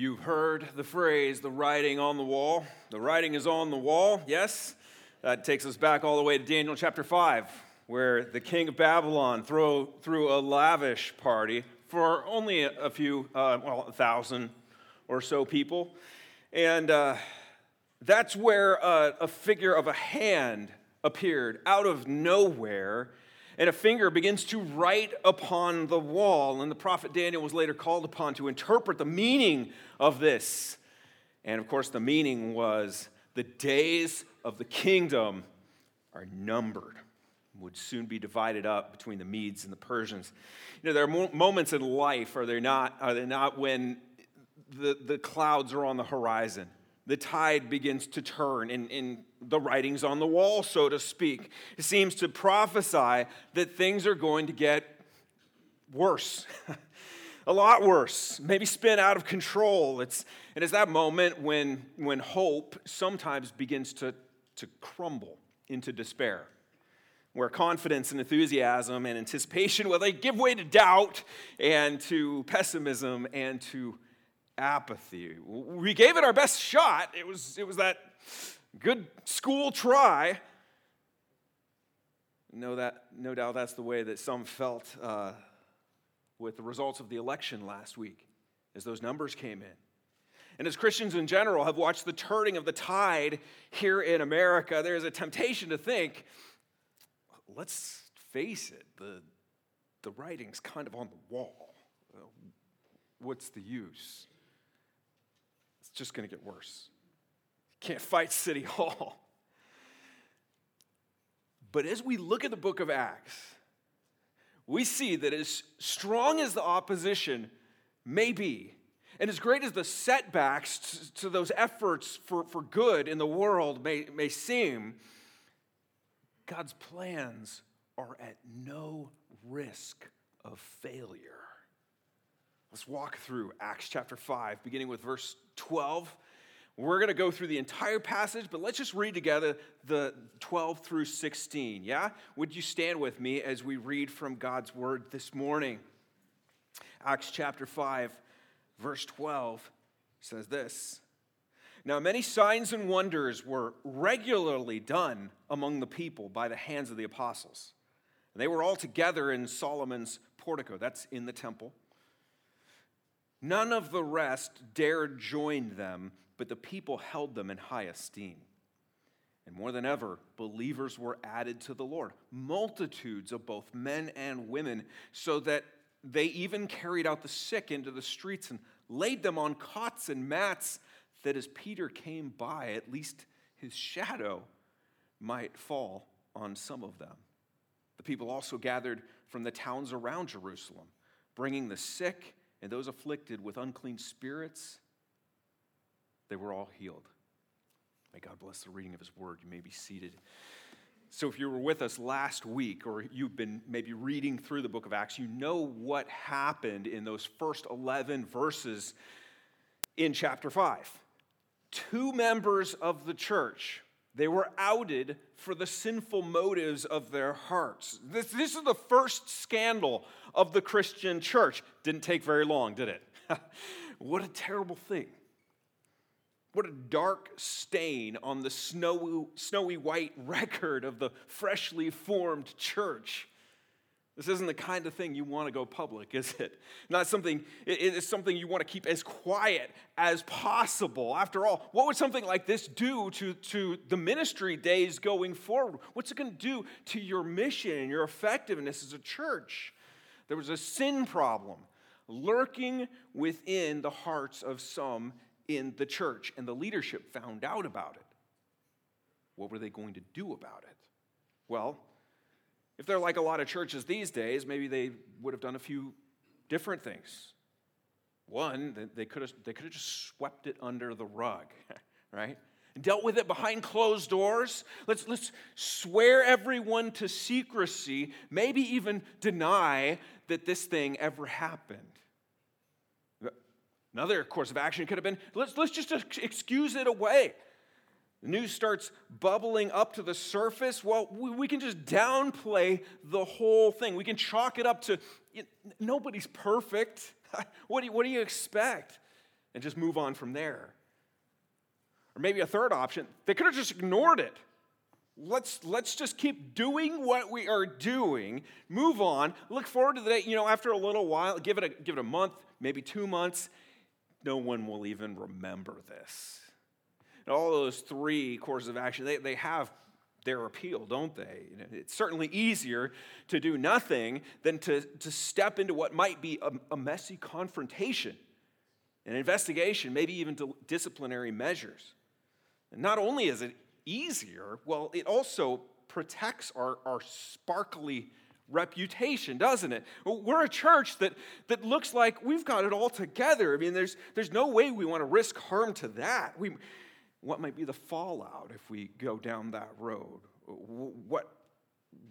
You've heard the phrase, the writing on the wall. The writing is on the wall, yes? That takes us back all the way to Daniel chapter 5, where the king of Babylon threw, threw a lavish party for only a, few, uh, well, a thousand or so people. And uh, that's where a, a figure of a hand appeared out of nowhere and a finger begins to write upon the wall. And the prophet Daniel was later called upon to interpret the meaning of this. And of course, the meaning was the days of the kingdom are numbered, would soon be divided up between the Medes and the Persians. You know, there are moments in life, are there not, are there not when the, the clouds are on the horizon? The tide begins to turn in, in the writings on the wall, so to speak. It seems to prophesy that things are going to get worse. a lot worse, maybe spin out of control. It's, and it's that moment when, when hope sometimes begins to, to crumble into despair, where confidence and enthusiasm and anticipation, well, they give way to doubt and to pessimism and to apathy. We gave it our best shot. It was, it was that good school try. No, that, no doubt that's the way that some felt uh, with the results of the election last week as those numbers came in. And as Christians in general have watched the turning of the tide here in America, there's a temptation to think, let's face it, the, the writing's kind of on the wall. What's the use? It's just going to get worse. You can't fight City Hall. But as we look at the book of Acts, we see that as strong as the opposition may be, and as great as the setbacks to those efforts for, for good in the world may, may seem, God's plans are at no risk of failure. Let's walk through Acts chapter 5, beginning with verse 12. We're going to go through the entire passage, but let's just read together the 12 through 16. Yeah? Would you stand with me as we read from God's word this morning? Acts chapter 5, verse 12 says this Now, many signs and wonders were regularly done among the people by the hands of the apostles. They were all together in Solomon's portico, that's in the temple. None of the rest dared join them, but the people held them in high esteem. And more than ever, believers were added to the Lord, multitudes of both men and women, so that they even carried out the sick into the streets and laid them on cots and mats, that as Peter came by, at least his shadow might fall on some of them. The people also gathered from the towns around Jerusalem, bringing the sick and those afflicted with unclean spirits, they were all healed. May God bless the reading of His word. You may be seated. So, if you were with us last week, or you've been maybe reading through the book of Acts, you know what happened in those first 11 verses in chapter 5. Two members of the church they were outed for the sinful motives of their hearts. This, this is the first scandal of the Christian church. Didn't take very long, did it? what a terrible thing. What a dark stain on the snowy, snowy white record of the freshly formed church. This isn't the kind of thing you want to go public, is it? Not something, it's something you want to keep as quiet as possible. After all, what would something like this do to, to the ministry days going forward? What's it going to do to your mission and your effectiveness as a church? There was a sin problem lurking within the hearts of some in the church, and the leadership found out about it. What were they going to do about it? Well, if they're like a lot of churches these days, maybe they would have done a few different things. One, they could have, they could have just swept it under the rug, right? And dealt with it behind closed doors. Let's, let's swear everyone to secrecy, maybe even deny that this thing ever happened. Another course of action could have been let's, let's just excuse it away. The news starts bubbling up to the surface. Well, we can just downplay the whole thing. We can chalk it up to you know, nobody's perfect. What do, you, what do you expect? and just move on from there. Or maybe a third option, they could have just ignored it. Let's, let's just keep doing what we are doing, move on, look forward to the day, you know, after a little while, give it a, give it a month, maybe two months, no one will even remember this. And all those three courses of action, they, they have their appeal, don't they? It's certainly easier to do nothing than to, to step into what might be a, a messy confrontation, an investigation, maybe even disciplinary measures. And not only is it easier, well, it also protects our, our sparkly reputation, doesn't it? We're a church that, that looks like we've got it all together. I mean, there's, there's no way we want to risk harm to that. We, what might be the fallout if we go down that road? What,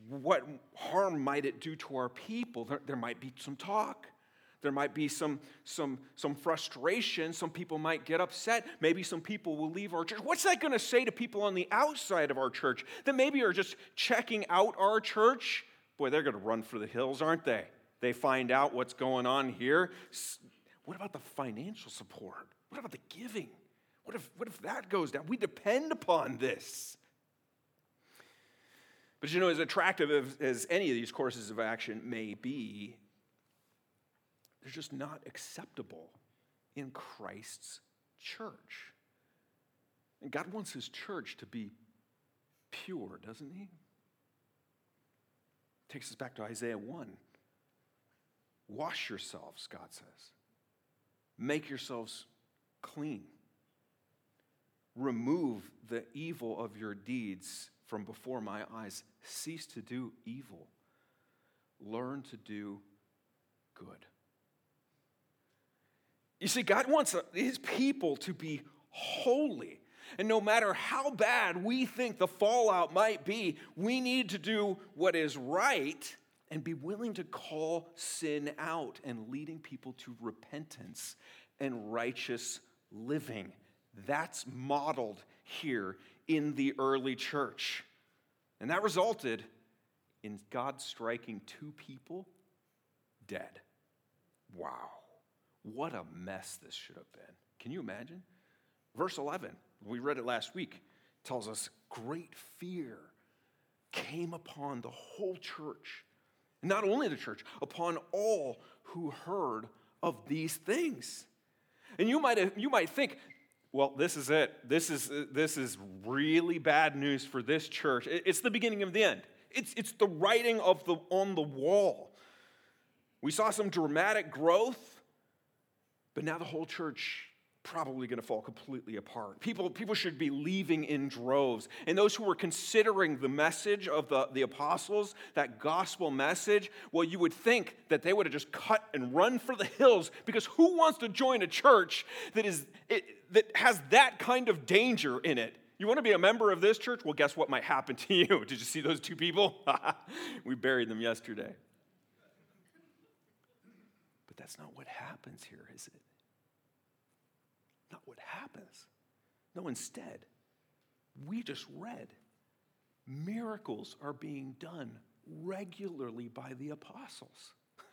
what harm might it do to our people? There, there might be some talk. There might be some, some, some frustration. Some people might get upset. Maybe some people will leave our church. What's that going to say to people on the outside of our church that maybe are just checking out our church? Boy, they're going to run for the hills, aren't they? They find out what's going on here. What about the financial support? What about the giving? What if, what if that goes down? We depend upon this. But you know, as attractive as, as any of these courses of action may be, they're just not acceptable in Christ's church. And God wants his church to be pure, doesn't he? Takes us back to Isaiah 1. Wash yourselves, God says. Make yourselves clean. Remove the evil of your deeds from before my eyes. Cease to do evil. Learn to do good. You see, God wants his people to be holy. And no matter how bad we think the fallout might be, we need to do what is right and be willing to call sin out and leading people to repentance and righteous living. That's modeled here in the early church. And that resulted in God striking two people dead. Wow. What a mess this should have been. Can you imagine? Verse 11, we read it last week, tells us great fear came upon the whole church. And Not only the church, upon all who heard of these things. And you might, you might think, well, this is it. This is, this is really bad news for this church. It's the beginning of the end. It's, it's the writing of the, on the wall. We saw some dramatic growth, but now the whole church probably going to fall completely apart. People, people should be leaving in droves. And those who were considering the message of the, the apostles, that gospel message, well, you would think that they would have just cut and run for the hills because who wants to join a church that, is, it, that has that kind of danger in it? You want to be a member of this church? Well, guess what might happen to you? Did you see those two people? we buried them yesterday. But that's not what happens here, is it? not what happens. No, instead, we just read miracles are being done regularly by the apostles.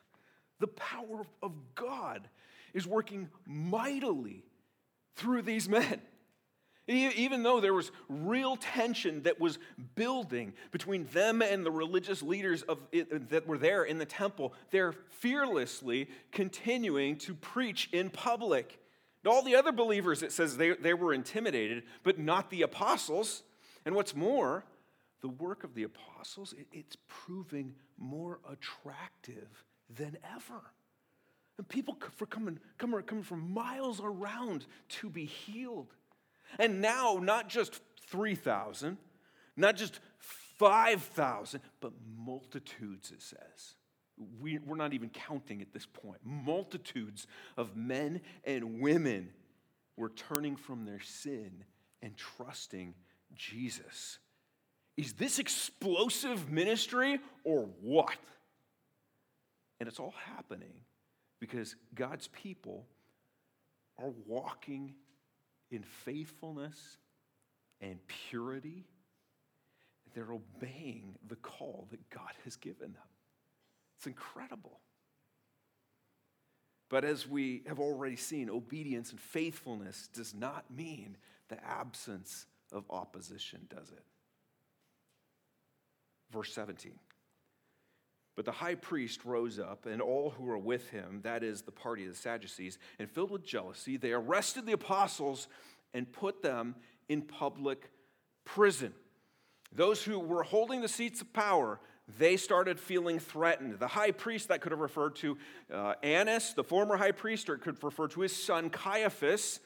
The power of God is working mightily through these men. Even though there was real tension that was building between them and the religious leaders of it, that were there in the temple, they're fearlessly continuing to preach in public. All the other believers, it says they, they were intimidated, but not the apostles. And what's more, the work of the apostles, it, it's proving more attractive than ever. And people for coming, coming, coming from miles around to be healed. And now, not just 3,000, not just 5,000, but multitudes, it says we, we're not even counting at this point. Multitudes of men and women were turning from their sin and trusting Jesus. Is this explosive ministry or what? And it's all happening because God's people are walking in faithfulness and purity. They're obeying the call that God has given them. It's incredible. But as we have already seen, obedience and faithfulness does not mean the absence of opposition, does it? Verse 17. But the high priest rose up, and all who were with him, that is, the party of the Sadducees, and filled with jealousy, they arrested the apostles and put them in public prison. Those who were holding the seats of power, they started feeling threatened. The high priest, that could have referred to uh, Annas, the former high priest, or it could refer to his son Caiaphas.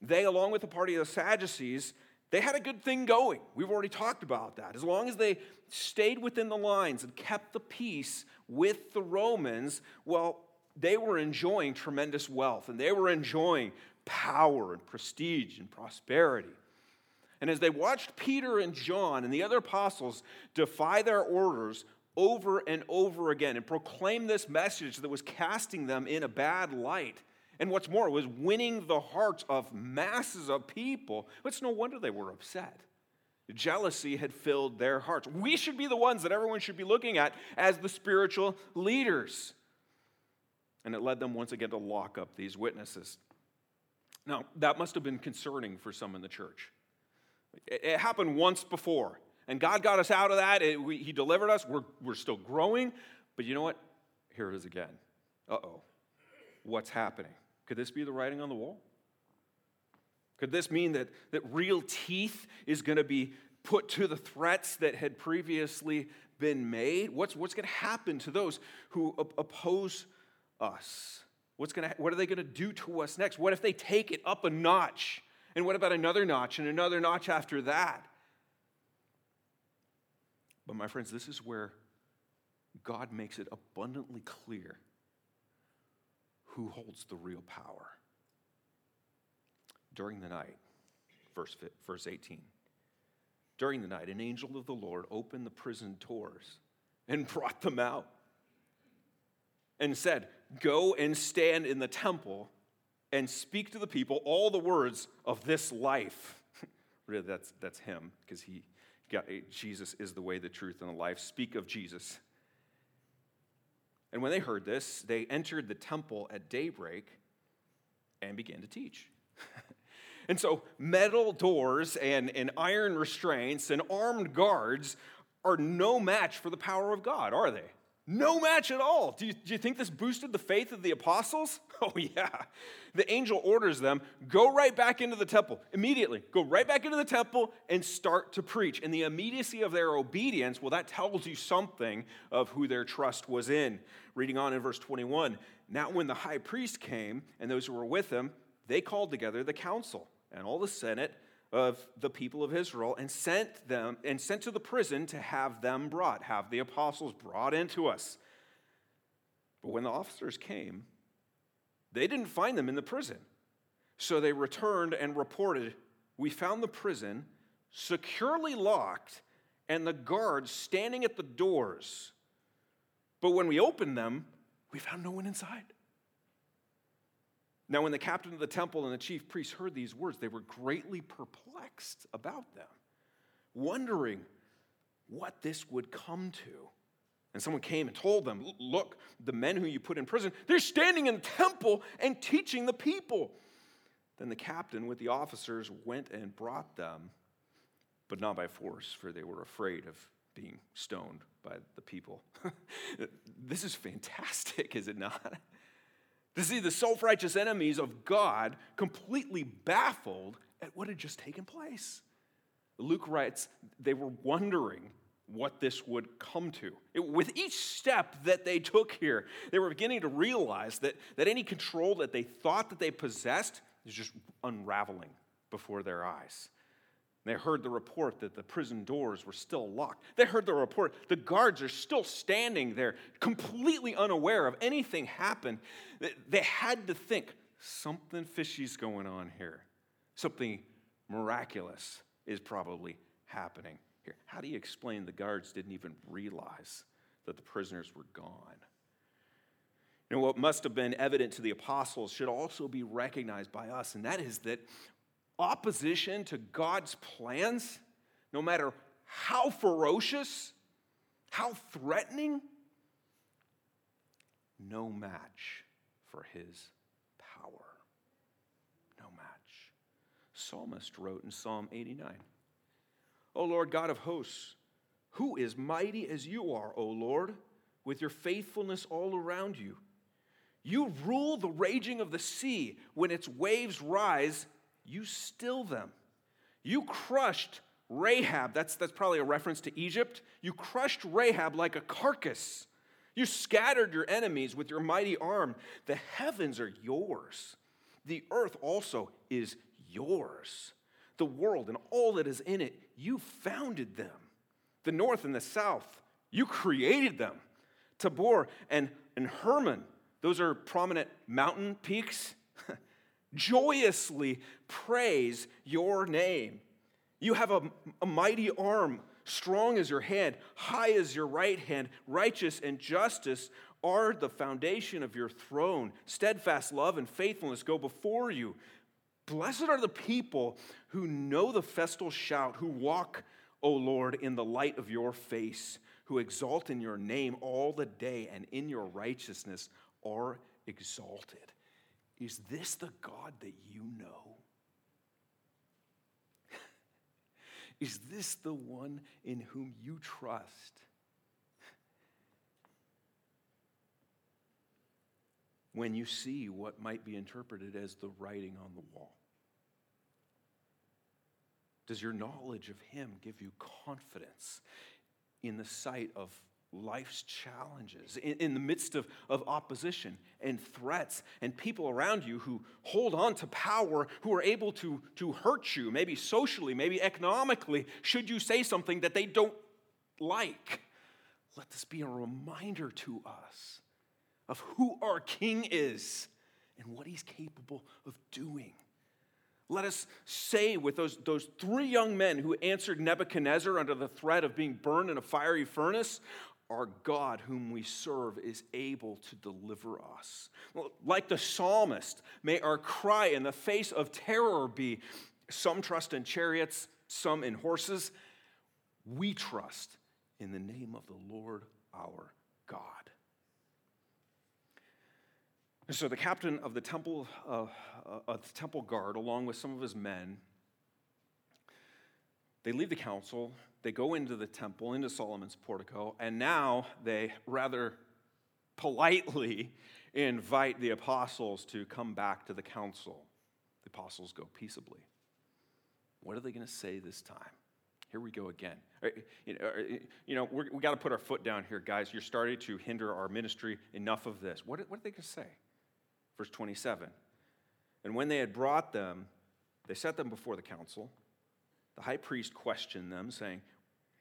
They, along with the party of the Sadducees, they had a good thing going. We've already talked about that. As long as they stayed within the lines and kept the peace with the Romans, well, they were enjoying tremendous wealth and they were enjoying power and prestige and prosperity. And as they watched Peter and John and the other apostles defy their orders over and over again and proclaim this message that was casting them in a bad light, and what's more, was winning the hearts of masses of people, it's no wonder they were upset. Jealousy had filled their hearts. We should be the ones that everyone should be looking at as the spiritual leaders. And it led them once again to lock up these witnesses. Now, that must have been concerning for some in the church. It happened once before, and God got us out of that. It, we, he delivered us. We're, we're still growing, but you know what? Here it is again. Uh oh. What's happening? Could this be the writing on the wall? Could this mean that, that real teeth is going to be put to the threats that had previously been made? What's, what's going to happen to those who oppose us? What's gonna, what are they going to do to us next? What if they take it up a notch? And what about another notch and another notch after that? But, my friends, this is where God makes it abundantly clear who holds the real power. During the night, verse, verse 18. During the night, an angel of the Lord opened the prison doors and brought them out and said, Go and stand in the temple and speak to the people all the words of this life. really, that's, that's him, because he Jesus is the way, the truth, and the life. Speak of Jesus. And when they heard this, they entered the temple at daybreak and began to teach. and so, metal doors and, and iron restraints and armed guards are no match for the power of God, are they? No match at all. Do you, do you think this boosted the faith of the apostles? Oh, yeah. The angel orders them go right back into the temple immediately. Go right back into the temple and start to preach. And the immediacy of their obedience, well, that tells you something of who their trust was in. Reading on in verse 21 Now, when the high priest came and those who were with him, they called together the council and all the senate of the people of Israel and sent them and sent to the prison to have them brought, have the apostles brought into us. But when the officers came, they didn't find them in the prison. So they returned and reported, We found the prison securely locked and the guards standing at the doors. But when we opened them, we found no one inside. Now, when the captain of the temple and the chief priests heard these words, they were greatly perplexed about them, wondering what this would come to. And someone came and told them, Look, the men who you put in prison, they're standing in the temple and teaching the people. Then the captain with the officers went and brought them, but not by force, for they were afraid of being stoned by the people. this is fantastic, is it not? To see the self righteous enemies of God completely baffled at what had just taken place. Luke writes, they were wondering what this would come to. It, with each step that they took here, they were beginning to realize that, that any control that they thought that they possessed is just unraveling before their eyes. They heard the report that the prison doors were still locked. They heard the report the guards are still standing there, completely unaware of anything happened. They had to think something fishy's going on here. Something miraculous is probably happening here. How do you explain the guards didn't even realize that the prisoners were gone? You know, what must have been evident to the apostles should also be recognized by us, and that is that opposition to God's plans, no matter how ferocious, how threatening, no match for his power. No match. Psalmist wrote in Psalm 89 O Lord God of hosts, who is mighty as you are, O Lord, with your faithfulness all around you? You rule the raging of the sea. When its waves rise, you still them. You crushed Rahab. That's, that's probably a reference to Egypt. You crushed Rahab like a carcass. You scattered your enemies with your mighty arm. The heavens are yours. The earth also is yours. The world and all that is in it, you founded them. The north and the south, you created them. Tabor and, and Hermon, those are prominent mountain peaks. Joyously praise your name. You have a, a mighty arm, strong as your hand, high as your right hand. Righteous and justice are the foundation of your throne. Steadfast love and faithfulness go before you. Blessed are the people who know the festal shout, who walk, O Lord, in the light of your face, who exalt in your name all the day and in your righteousness are exalted. Is this the God that you know? Is this the one in whom you trust? When you see what might be interpreted as the writing on the wall, does your knowledge of Him give you confidence in the sight of life's challenges, in, in, the midst of, of opposition and threats, and people around you who hold on to power, who are able to, to hurt you, maybe socially, maybe economically, should you say something that they don't like. Let this be a reminder to us of who our King is and what he's capable of doing. Let us say with those, those three young men who answered Nebuchadnezzar under the threat of being burned in a fiery furnace, our God, whom we serve, is able to deliver us. Like the psalmist, may our cry in the face of terror be some trust in chariots, some in horses. We trust in the name of the Lord our God. And so the captain of the temple, uh, uh, the temple guard, along with some of his men, they leave the council they go into the temple, into Solomon's portico, and now they rather politely invite the apostles to come back to the council. The apostles go peaceably. What are they going to say this time? Here we go again. You know, we got to put our foot down here, guys. You're starting to hinder our ministry. Enough of this. What, what are they going to say? Verse 27. And when they had brought them, they set them before the council. The high priest questioned them, saying,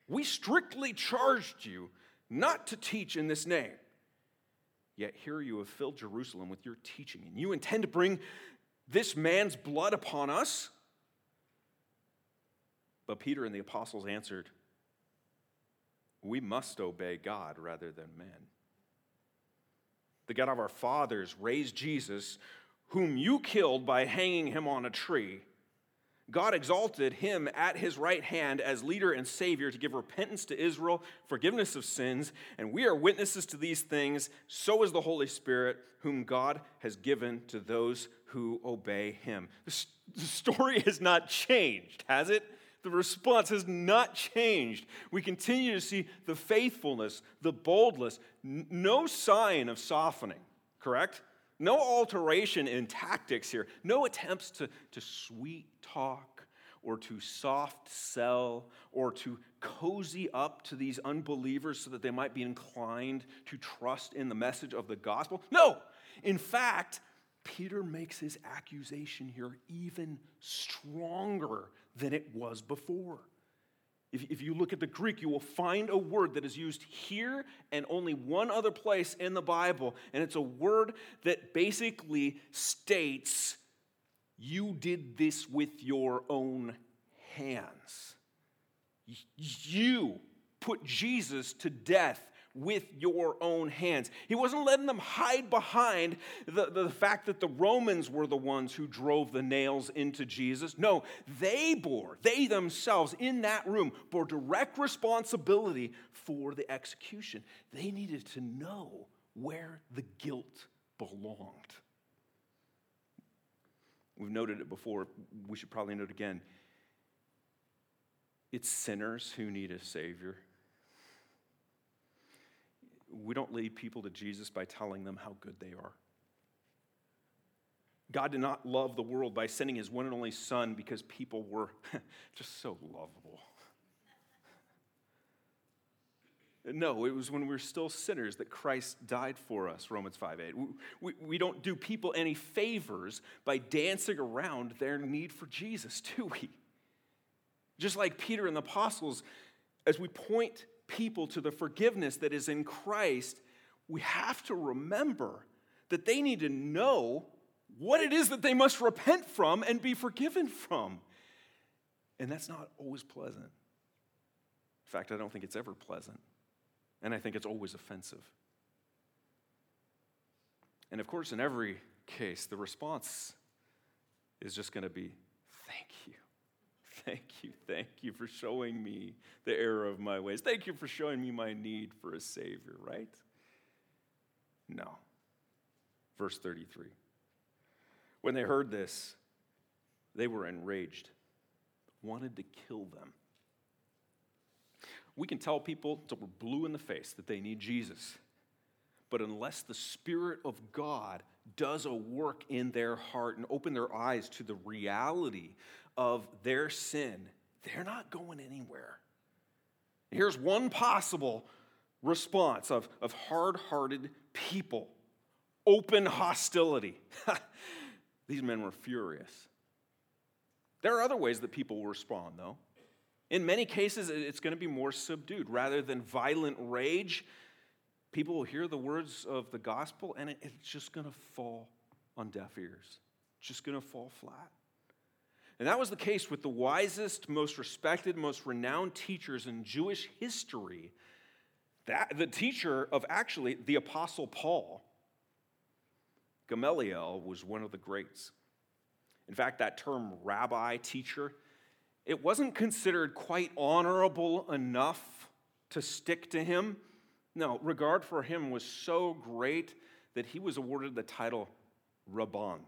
we strictly charged you not to teach in this name. Yet here you have filled Jerusalem with your teaching, and you intend to bring this man's blood upon us? But Peter and the apostles answered, We must obey God rather than men. The God of our fathers raised Jesus, whom you killed by hanging him on a tree. God exalted him at his right hand as leader and savior to give repentance to Israel, forgiveness of sins, and we are witnesses to these things. So is the Holy Spirit, whom God has given to those who obey him. The story has not changed, has it? The response has not changed. We continue to see the faithfulness, the boldness, no sign of softening, correct? No alteration in tactics here. No attempts to, to sweet talk or to soft sell or to cozy up to these unbelievers so that they might be inclined to trust in the message of the gospel. No! In fact, Peter makes his accusation here even stronger than it was before. If, if you look at the Greek, you will find a word that is used here and only one other place in the Bible. And it's a word that basically states, You did this with your own hands. You put Jesus to death with your own hands. He wasn't letting them hide behind the, the fact that the Romans were the ones who drove the nails into Jesus. No, they bore, they themselves in that room bore direct responsibility for the execution. They needed to know where the guilt belonged. We've noted it before. We should probably note again. It's sinners who need a Savior. We don't lead people to Jesus by telling them how good they are. God did not love the world by sending his one and only Son because people were just so lovable. No, it was when we were still sinners that Christ died for us, Romans 5 8. We, we, we, don't do people any favors by dancing around their need for Jesus, do we? Just like Peter and the apostles, as we point people to the forgiveness that is in Christ, we have to remember that they need to know what it is that they must repent from and be forgiven from. And that's not always pleasant. In fact, I don't think it's ever pleasant. And I think it's always offensive. And of course, in every case, the response is just going to be thank you. Thank you. Thank you for showing me the error of my ways. Thank you for showing me my need for a Savior, right? No. Verse 33. When they heard this, they were enraged, wanted to kill them. We can tell people until we're blue in the face that they need Jesus. But unless the Spirit of God does a work in their heart and open their eyes to the reality of their sin, they're not going anywhere. Here's one possible response of, of hard hearted people open hostility. These men were furious. There are other ways that people will respond, though. In many cases, it's going to be more subdued. Rather than violent rage, people will hear the words of the gospel and it's just going to fall on deaf ears. Just going to fall flat. And that was the case with the wisest, most respected, most renowned teachers in Jewish history. That, the teacher of actually the Apostle Paul, Gamaliel, was one of the greats. In fact, that term rabbi, teacher, it wasn't considered quite honorable enough to stick to him. No, regard for him was so great that he was awarded the title Rabban.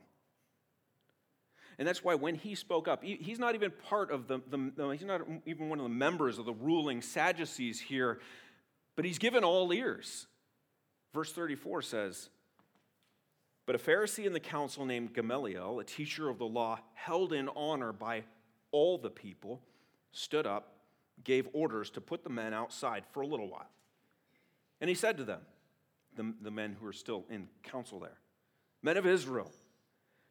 And that's why when he spoke up, he's not even part of the, the, he's not even one of the members of the ruling Sadducees here, but he's given all ears. Verse 34 says, But a Pharisee in the council named Gamaliel, a teacher of the law, held in honor by all the people, stood up, gave orders to put the men outside for a little while. And he said to them, the, the men who are still in council there, Men of Israel,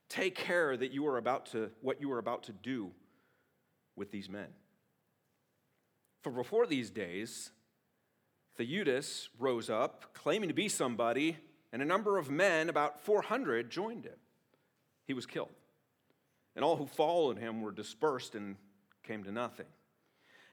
Take care that you are about to, what you are about to do with these men. For before these days, Theudas rose up, claiming to be somebody, and a number of men, about 400, joined him. He was killed. And all who followed him were dispersed and came to nothing.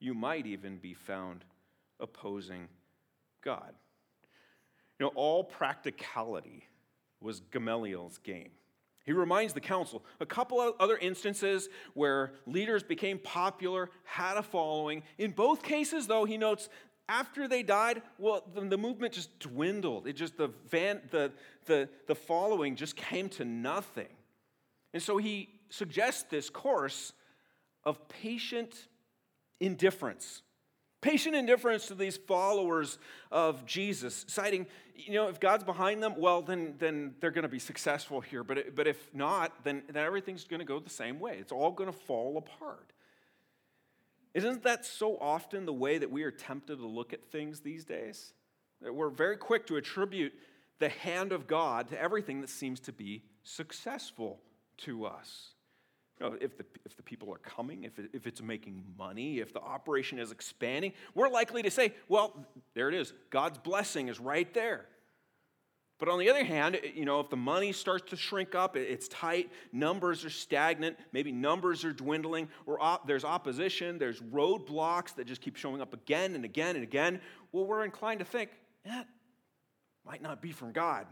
You might even be found opposing God. You know, all practicality was Gamaliel's game. He reminds the council a couple of other instances where leaders became popular, had a following. In both cases, though, he notes after they died, well, the, movement just dwindled. It just, the, van, the, the, the following just came to nothing. And so he suggests this course of patient indifference. Patient indifference to these followers of Jesus, citing, you know, if God's behind them, well, then, then they're going to be successful here. But, but if not, then, then everything's going to go the same way. It's all going to fall apart. Isn't that so often the way that we are tempted to look at things these days? That we're very quick to attribute the hand of God to everything that seems to be successful to us. You know, if, the, if the people are coming, if, it, if it's making money, if the operation is expanding, we're likely to say, well, there it is. God's blessing is right there. But on the other hand, you know, if the money starts to shrink up, it's tight, numbers are stagnant, maybe numbers are dwindling, or op- there's opposition, there's roadblocks that just keep showing up again and again and again, well, we're inclined to think, that might not be from God.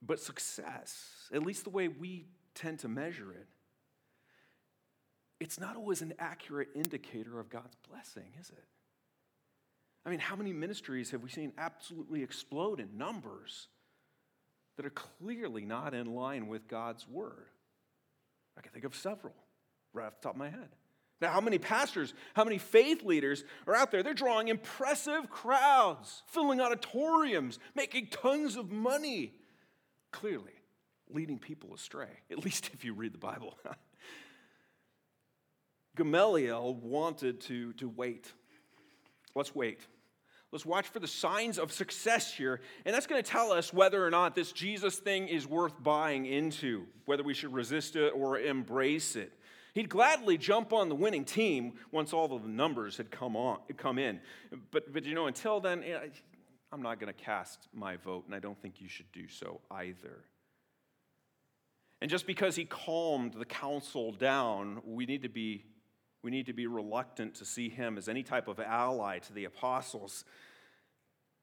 But success, at least the way we tend to measure it, it's not always an accurate indicator of God's blessing, is it? I mean, how many ministries have we seen absolutely explode in numbers that are clearly not in line with God's word? I can think of several right off the top of my head. Now, how many pastors, how many faith leaders are out there? They're drawing impressive crowds, filling auditoriums, making tons of money. Clearly, leading people astray, at least if you read the Bible. Gamaliel wanted to, to wait. Let's wait. Let's watch for the signs of success here. And that's going to tell us whether or not this Jesus thing is worth buying into, whether we should resist it or embrace it. He'd gladly jump on the winning team once all of the numbers had come, on, come in. But, but you know, until then, eh, I'm not going to cast my vote, and I don't think you should do so either. And just because he calmed the council down, we need to be we need to be reluctant to see him as any type of ally to the apostles.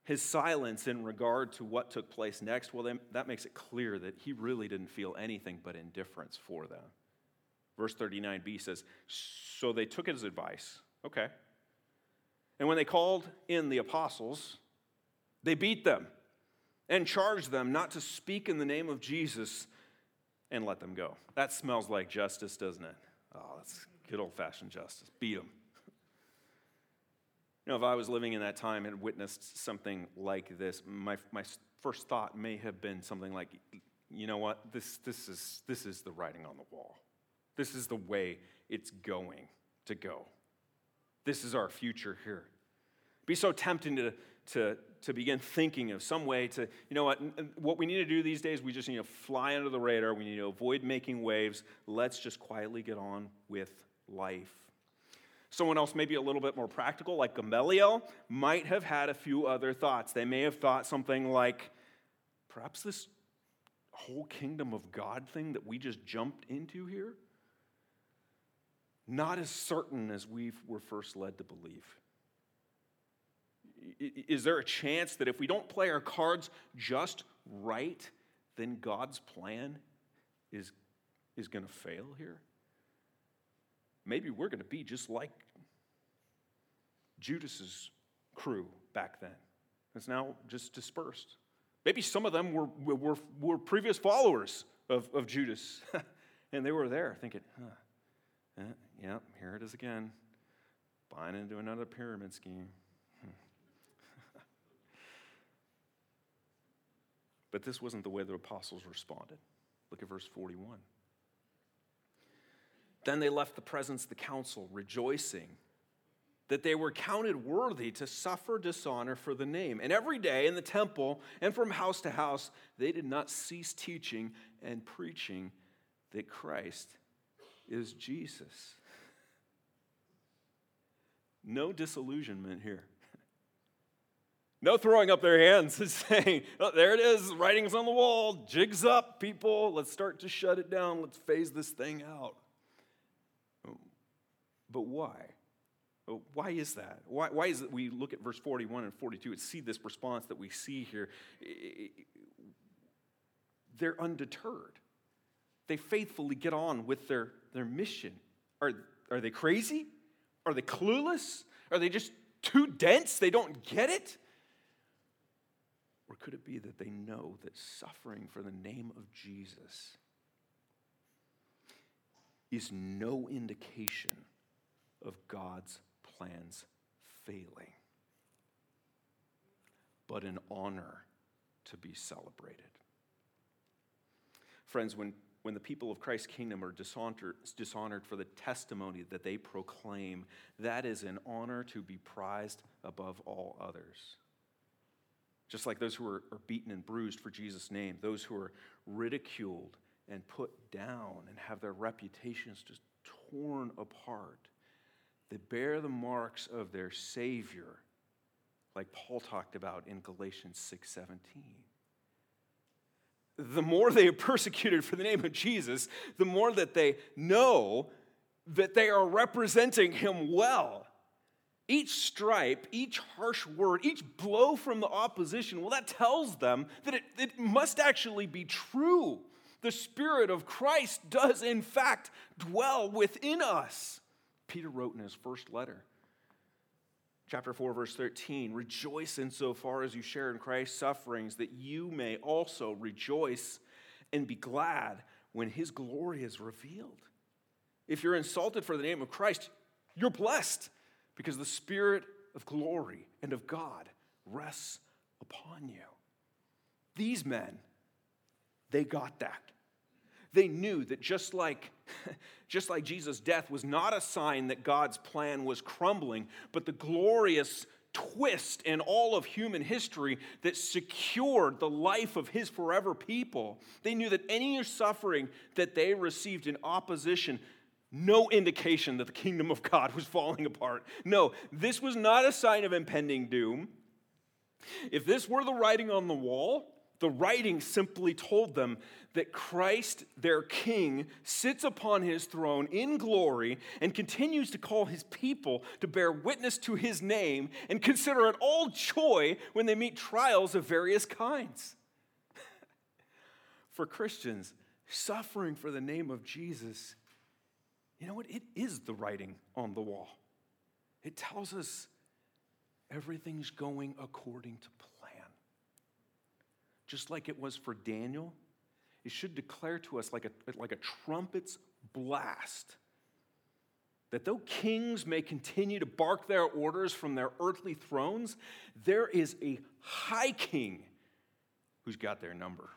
His silence in regard to what took place next, well, that makes it clear that he really didn't feel anything but indifference for them. Verse 39b says, So they took his advice. Okay. And when they called in the apostles, they beat them and charged them not to speak in the name of Jesus and let them go. That smells like justice, doesn't it? Oh, that's Good old fashioned justice. Beat them. You know, if I was living in that time and witnessed something like this, my, my first thought may have been something like, you know what, this, this, is, this is the writing on the wall. This is the way it's going to go. This is our future here. Be so tempting to, to, to begin thinking of some way to, you know what, what we need to do these days, we just need to fly under the radar. We need to avoid making waves. Let's just quietly get on with life. Someone else, maybe a little bit more practical, like Gamaliel, might have had a few other thoughts. They may have thought something like, perhaps this whole kingdom of God thing that we just jumped into here, not as certain as we were first led to believe. Is there a chance that if we don't play our cards just right, then God's plan is, is going to fail here? maybe we're going to be just like Judas's crew back then. It's now just dispersed. Maybe some of them were, were, were previous followers of, of Judas, and they were there thinking, huh, eh, yeah, here it is again, buying into another pyramid scheme. But this wasn't the way the apostles responded. Look at verse 41. Then they left the presence of the council, rejoicing that they were counted worthy to suffer dishonor for the name. And every day in the temple and from house to house, they did not cease teaching and preaching that Christ is Jesus. No disillusionment here. No throwing up their hands and saying, oh, there it is, writing's on the wall, jigs up, people, let's start to shut it down, let's phase this thing out. Oh, but why? Oh, why is that? Why, why is it we look at verse 41 and 42 and see this response that we see here? They're undeterred. They faithfully get on with their, their mission. Are, are they crazy? Are they clueless? Are they just too dense? They don't get it? Or could it be that they know that suffering for the name of Jesus is no indication of God's plans failing, but an honor to be celebrated. Friends, when, when the people of Christ's kingdom are dishonored, dishonored for the testimony that they proclaim, that is an honor to be prized above all others. Just like those who are, are beaten and bruised for Jesus' name, those who are ridiculed and put down and have their reputations just torn apart they bear the marks of their Savior like Paul talked about in Galatians 6:17. The more they are persecuted for the name of Jesus, the more that they know that they are representing him well. Each stripe, each harsh word, each blow from the opposition, well, that tells them that it, it must actually be true. The Spirit of Christ does, in fact, dwell within us. Peter wrote in his first letter, chapter 4, verse 13 Rejoice insofar as you share in Christ's sufferings, that you may also rejoice and be glad when his glory is revealed. If you're insulted for the name of Christ, you're blessed because the Spirit of glory and of God rests upon you. These men, they got that. They knew that just like, just like Jesus' death was not a sign that God's plan was crumbling, but the glorious twist in all of human history that secured the life of his forever people. They knew that any suffering that they received in opposition no indication that the kingdom of God was falling apart. No, this was not a sign of impending doom. If this were the writing on the wall, the writing simply told them that Christ, their king, sits upon his throne in glory and continues to call his people to bear witness to his name and consider it all joy when they meet trials of various kinds. for Christians, suffering for the name of Jesus you know what? It is the writing on the wall. It tells us everything's going according to plan. Just like it was for Daniel, it should declare to us like a, like a trumpet's blast that though kings may continue to bark their orders from their earthly thrones, there is a high king who's got their number.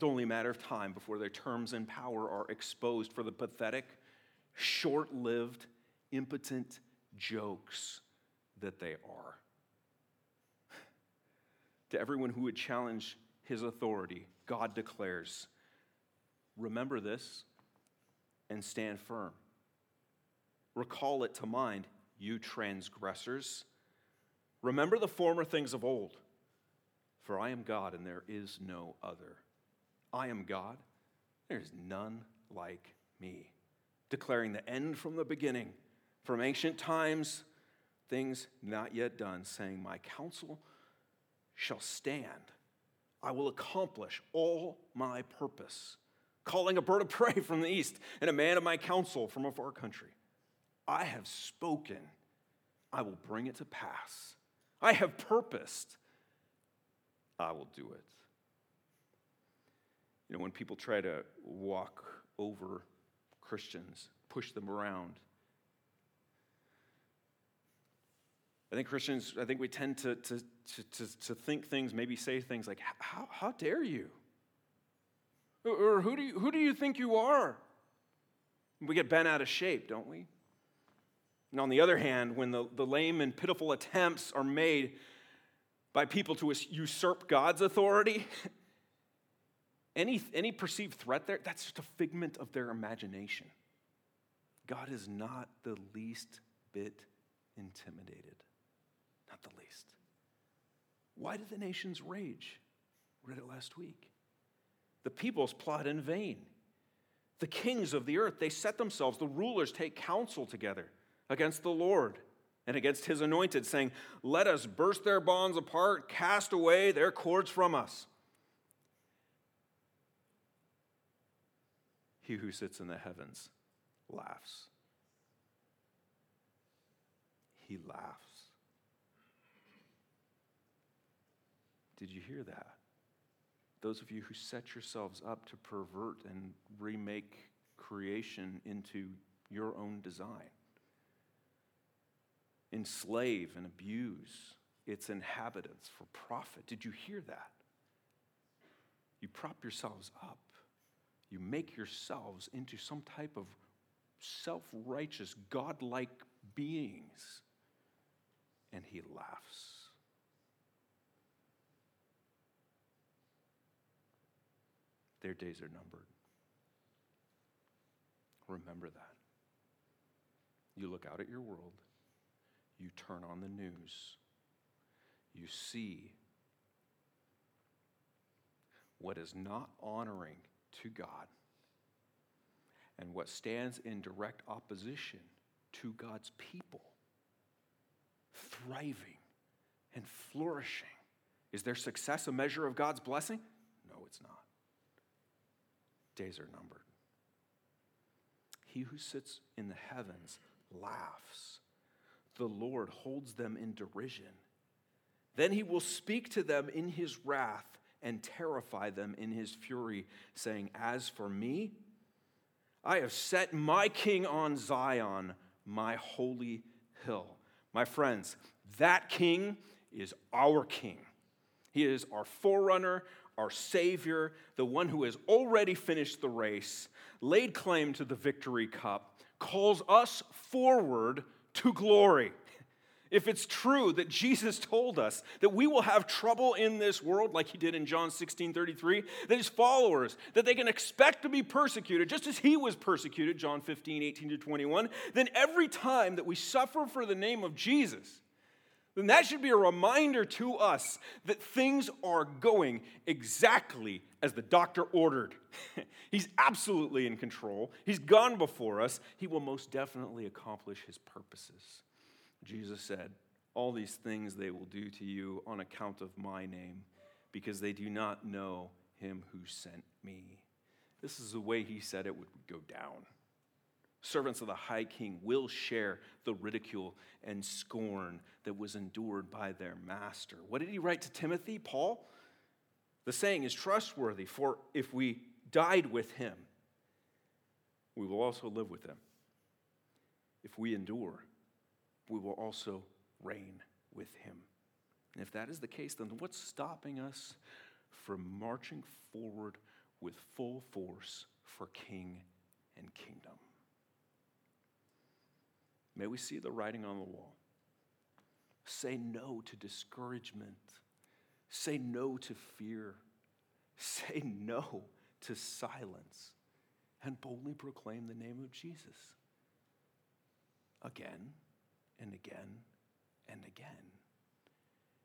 It's only a matter of time before their terms and power are exposed for the pathetic, short lived, impotent jokes that they are. to everyone who would challenge his authority, God declares, Remember this and stand firm. Recall it to mind, you transgressors. Remember the former things of old, for I am God and there is no other. I am God, there's none like me. Declaring the end from the beginning, from ancient times, things not yet done, saying, My counsel shall stand. I will accomplish all my purpose. Calling a bird of prey from the east and a man of my counsel from a far country. I have spoken, I will bring it to pass. I have purposed, I will do it. You know, when people try to walk over Christians, push them around, I think Christians, I think we tend to, to, to, to, think things, maybe say things like, how, how dare you? Or who do you, who do you think you are? We get bent out of shape, don't we? And on the other hand, when the, the lame and pitiful attempts are made by people to usurp God's authority, any, any perceived threat there, that's just a figment of their imagination. God is not the least bit intimidated. Not the least. Why did the nations rage? Read it last week. The peoples plot in vain. The kings of the earth, they set themselves, the rulers take counsel together against the Lord and against his anointed, saying, Let us burst their bonds apart, cast away their cords from us. He who sits in the heavens laughs. He laughs. Did you hear that? Those of you who set yourselves up to pervert and remake creation into your own design, enslave and abuse its inhabitants for profit. Did you hear that? You prop yourselves up you make yourselves into some type of self righteous, godlike beings. And he laughs. Their days are numbered. Remember that. You look out at your world, you turn on the news, you see what is not honoring to God and what stands in direct opposition to God's people thriving and flourishing. Is their success a measure of God's blessing? No, it's not. Days are numbered. He who sits in the heavens laughs. The Lord holds them in derision. Then he will speak to them in his wrath and terrify them in his fury, saying, As for me, I have set my king on Zion, my holy hill. My friends, that king is our king. He is our forerunner, our Savior, the one who has already finished the race, laid claim to the victory cup, calls us forward to glory. If it's true that Jesus told us that we will have trouble in this world, like he did in John 16 33, that his followers, that they can expect to be persecuted, just as he was persecuted, John 15 18 to 21, then every time that we suffer for the name of Jesus, then that should be a reminder to us that things are going exactly as the doctor ordered. He's absolutely in control. He's gone before us. He will most definitely accomplish his purposes. Jesus said, All these things they will do to you on account of my name, because they do not know him who sent me. This is the way he said it would go down. Servants of the high king will share the ridicule and scorn that was endured by their master. What did he write to Timothy, Paul? The saying is trustworthy, for if we died with him, we will also live with him. If we endure, we will also reign with him. And if that is the case, then what's stopping us from marching forward with full force for king and kingdom? May we see the writing on the wall. Say no to discouragement. Say no to fear. Say no to silence. And boldly proclaim the name of Jesus. Again and again and again.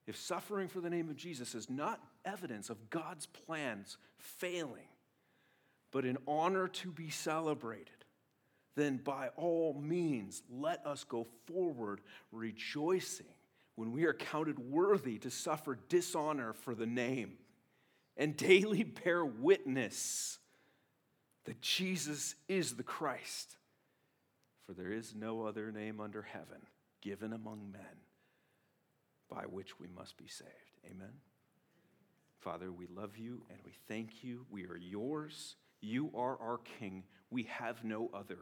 If suffering for the name of Jesus is not evidence of God's plans failing, but an honor to be celebrated, then by all means let us go forward rejoicing when we are counted worthy to suffer dishonor for the name and daily bear witness that Jesus is the Christ. For there is no other name under heaven given among men by which we must be saved. Amen. Father, we love you and we thank you. We are yours. You are our King. We have no other.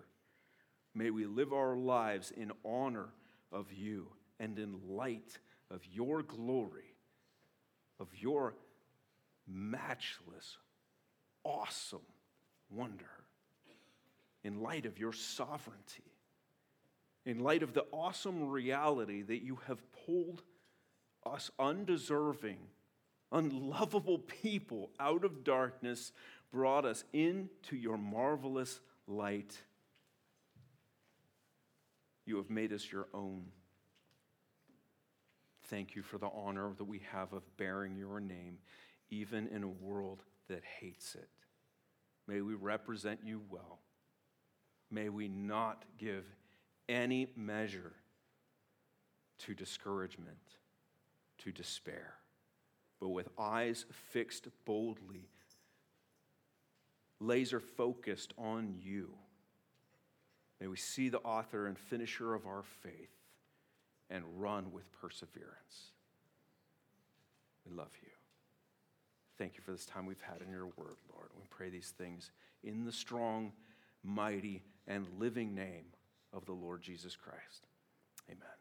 May we live our lives in honor of you and in light of your glory, of your matchless, awesome wonder, in light of your sovereignty in light of the awesome reality that you have pulled us undeserving, unlovable people out of darkness, brought us into your marvelous light. You have made us your own. Thank you for the honor that we have of bearing your name, even in a world that hates it. May we represent you well. May we not give any measure to discouragement, to despair, but with eyes fixed boldly, laser focused on you. May we see the author and finisher of our faith and run with perseverance. We love you. Thank you for this time we've had in your word, Lord. We pray these things in the strong, mighty, and living name of the Lord Jesus Christ. Amen.